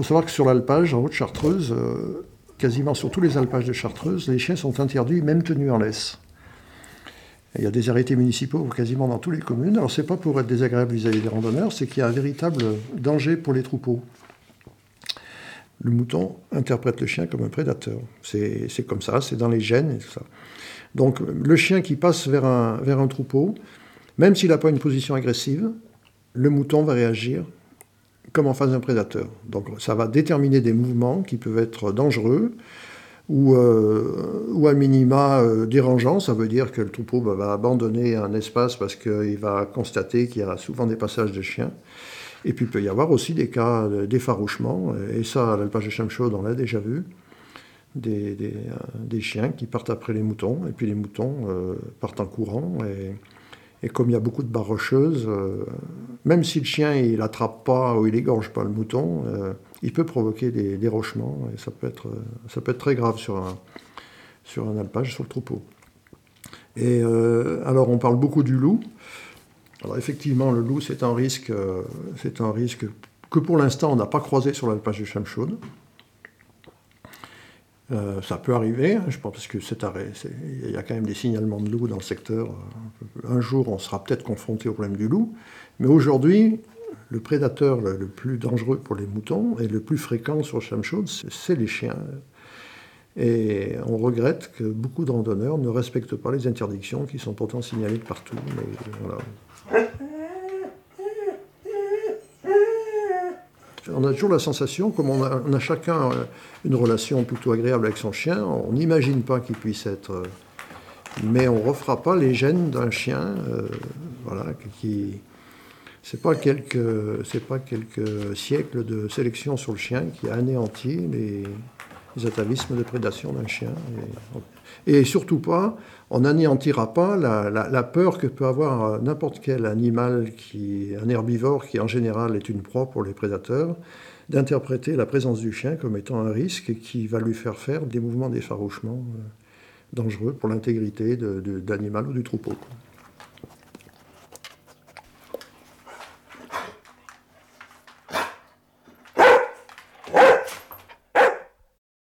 faut savoir que sur l'alpage, en Haute-Chartreuse, euh, quasiment sur tous les alpages de Chartreuse, les chiens sont interdits, même tenus en laisse. il y a des arrêtés municipaux quasiment dans toutes les communes. Alors, c'est pas pour être désagréable vis-à-vis des randonneurs, c'est qu'il y a un véritable danger pour les troupeaux. Le mouton interprète le chien comme un prédateur. C'est comme ça, c'est dans les gènes et tout ça. Donc, le chien qui passe vers un troupeau, même s'il n'a pas une position agressive, le mouton va réagir comme en face d'un prédateur. Donc ça va déterminer des mouvements qui peuvent être dangereux ou, euh, à minima euh, dérangeants. Ça veut dire que le troupeau bah, va abandonner un espace parce qu'il va constater qu'il y a souvent des passages de chiens. Et puis il peut y avoir aussi des cas d'effarouchement. Et ça, à l'alpage de Chamchaud, on l'a déjà vu. Euh, des, chiens qui partent après les moutons, et puis les moutons partent en courant. Et, comme il y a beaucoup de barres rocheuses, euh, même si le chien il n'attrape pas ou il égorge pas le mouton, euh, il peut provoquer des dérochements et ça peut être, ça peut être très grave sur un, alpage, sur le troupeau. Et euh, alors on parle beaucoup du loup. Alors effectivement, le loup c'est un risque, c'est un risque que pour l'instant on n'a pas croisé sur l'alpage de Chamchaude. Euh, ça peut arriver, hein, je pense, que il y a quand même des signalements de loups dans le secteur. Un jour, on sera peut-être confronté au problème du loup. Mais aujourd'hui, le prédateur le, plus dangereux pour les moutons et le plus fréquent sur Chamchaude, c'est les chiens. Et on regrette que beaucoup de randonneurs ne respectent pas les interdictions qui sont pourtant signalées partout. Mais on a toujours la sensation, comme on a, chacun euh, une relation plutôt agréable avec son chien, on n'imagine pas qu'il puisse être. Euh, mais on ne refera pas les gènes d'un chien, euh, voilà, qui. C'est pas quelques, c'est pas quelques siècles de sélection sur le chien qui a anéanti les, les atavismes de prédation d'un chien. Et, surtout pas, on n'anéantira pas la, peur que peut avoir n'importe quel animal, qui, un herbivore qui en général est une proie pour les prédateurs, d'interpréter la présence du chien comme étant un risque qui va lui faire faire des mouvements d'effarouchement euh, dangereux pour l'intégrité de, ou du troupeau.